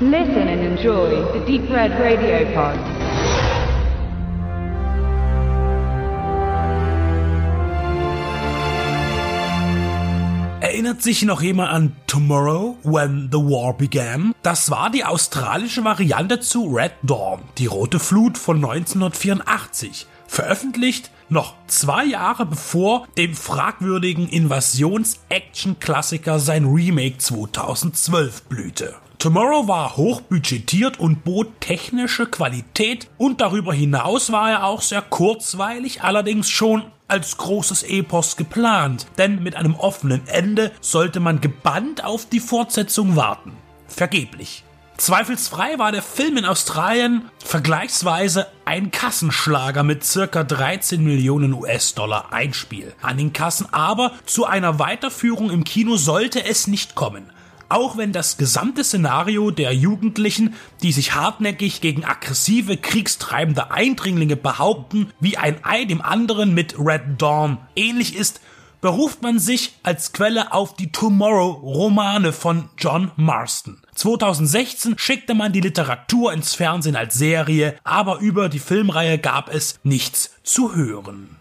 Listen and enjoy the Deep Red Radio Pod. Erinnert sich noch jemand an Tomorrow When the War Began? Das war die australische Variante zu Red Dawn, die rote Flut von 1984. Veröffentlicht noch zwei Jahre bevor dem fragwürdigen Invasions-Action-Klassiker sein Remake 2012 blühte. Tomorrow war hochbudgetiert und bot technische Qualität und darüber hinaus war er auch sehr kurzweilig, allerdings schon als großes Epos geplant, denn mit einem offenen Ende sollte man gebannt auf die Fortsetzung warten. Vergeblich. Zweifelsfrei war der Film in Australien vergleichsweise ein Kassenschlager mit circa 13 Millionen US-Dollar Einspiel an den Kassen, aber zu einer Weiterführung im Kino sollte es nicht kommen auch wenn das gesamte Szenario der Jugendlichen, die sich hartnäckig gegen aggressive, kriegstreibende Eindringlinge behaupten, wie ein Ei dem anderen mit Red Dawn ähnlich ist, beruft man sich als Quelle auf die Tomorrow-Romane von John Marston. 2016 schickte man die Literatur ins Fernsehen als Serie, aber über die Filmreihe gab es nichts zu hören.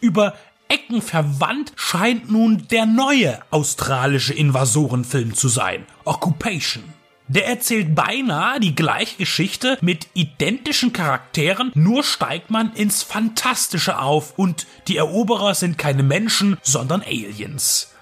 Über Ecken verwandt scheint nun der neue australische Invasorenfilm zu sein, Occupation. Der erzählt beinahe die gleiche Geschichte mit identischen Charakteren, nur steigt man ins Fantastische auf und die Eroberer sind keine Menschen, sondern Aliens.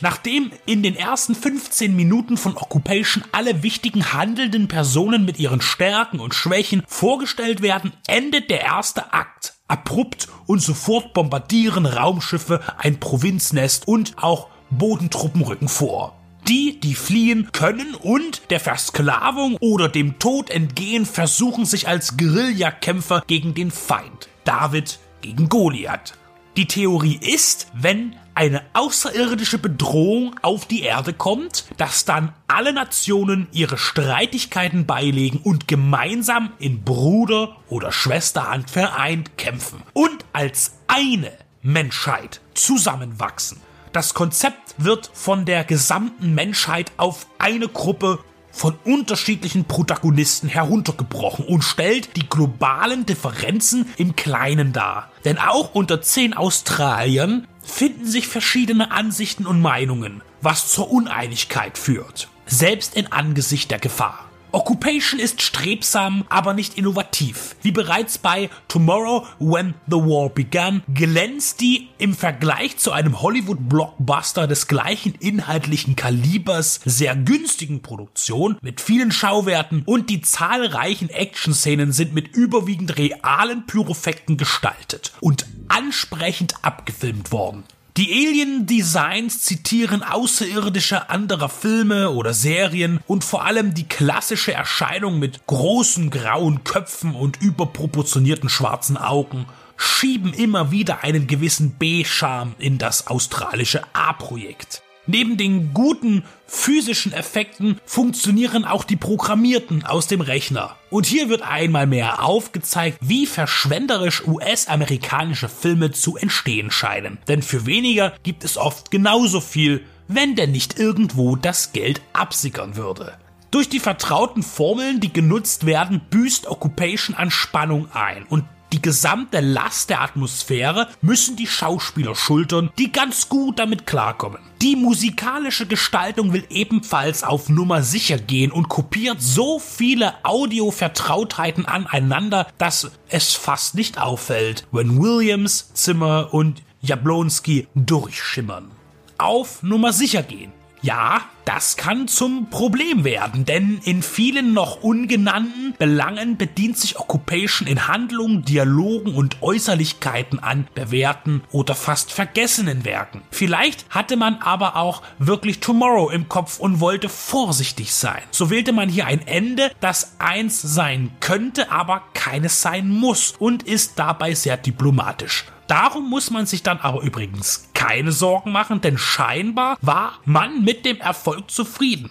Nachdem in den ersten 15 Minuten von Occupation alle wichtigen handelnden Personen mit ihren Stärken und Schwächen vorgestellt werden, endet der erste Akt abrupt und sofort bombardieren Raumschiffe ein Provinznest und auch Bodentruppen rücken vor. Die, die fliehen können und der Versklavung oder dem Tod entgehen, versuchen sich als Guerillakämpfer gegen den Feind. David gegen Goliath. Die Theorie ist, wenn eine außerirdische Bedrohung auf die Erde kommt, dass dann alle Nationen ihre Streitigkeiten beilegen und gemeinsam in Bruder- oder Schwesterhand vereint kämpfen und als eine Menschheit zusammenwachsen. Das Konzept wird von der gesamten Menschheit auf eine Gruppe von unterschiedlichen Protagonisten heruntergebrochen und stellt die globalen Differenzen im Kleinen dar. Denn auch unter zehn Australiern finden sich verschiedene Ansichten und Meinungen, was zur Uneinigkeit führt, selbst in Angesicht der Gefahr. Occupation ist strebsam, aber nicht innovativ. Wie bereits bei Tomorrow When the War Began glänzt die im Vergleich zu einem Hollywood-Blockbuster des gleichen inhaltlichen Kalibers sehr günstigen Produktion mit vielen Schauwerten und die zahlreichen Action-Szenen sind mit überwiegend realen Pyrofekten gestaltet und ansprechend abgefilmt worden. Die Alien-Designs zitieren Außerirdische anderer Filme oder Serien und vor allem die klassische Erscheinung mit großen grauen Köpfen und überproportionierten schwarzen Augen schieben immer wieder einen gewissen B-Charme in das australische A-Projekt. Neben den guten physischen Effekten funktionieren auch die programmierten aus dem Rechner. Und hier wird einmal mehr aufgezeigt, wie verschwenderisch US-amerikanische Filme zu entstehen scheinen. Denn für weniger gibt es oft genauso viel, wenn denn nicht irgendwo das Geld absickern würde. Durch die vertrauten Formeln, die genutzt werden, büßt Occupation an Spannung ein und die gesamte Last der Atmosphäre müssen die Schauspieler schultern, die ganz gut damit klarkommen. Die musikalische Gestaltung will ebenfalls auf Nummer sicher gehen und kopiert so viele Audio-Vertrautheiten aneinander, dass es fast nicht auffällt, wenn Williams, Zimmer und Jablonski durchschimmern. Auf Nummer sicher gehen. Ja, das kann zum Problem werden, denn in vielen noch ungenannten Belangen bedient sich Occupation in Handlungen, Dialogen und Äußerlichkeiten an bewährten oder fast vergessenen Werken. Vielleicht hatte man aber auch wirklich Tomorrow im Kopf und wollte vorsichtig sein. So wählte man hier ein Ende, das eins sein könnte, aber keines sein muss und ist dabei sehr diplomatisch. Darum muss man sich dann aber übrigens keine Sorgen machen, denn scheinbar war man mit dem Erfolg zufrieden.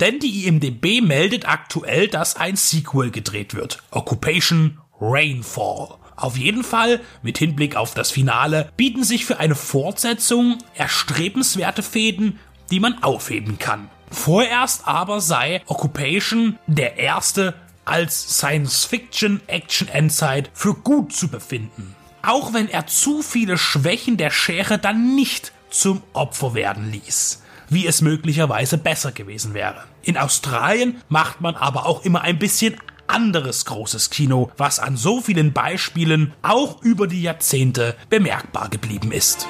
Denn die IMDB meldet aktuell, dass ein Sequel gedreht wird. Occupation Rainfall. Auf jeden Fall, mit Hinblick auf das Finale, bieten sich für eine Fortsetzung erstrebenswerte Fäden, die man aufheben kann. Vorerst aber sei Occupation der erste als Science-Fiction-Action-Endzeit für gut zu befinden. Auch wenn er zu viele Schwächen der Schere dann nicht zum Opfer werden ließ wie es möglicherweise besser gewesen wäre. In Australien macht man aber auch immer ein bisschen anderes großes Kino, was an so vielen Beispielen auch über die Jahrzehnte bemerkbar geblieben ist.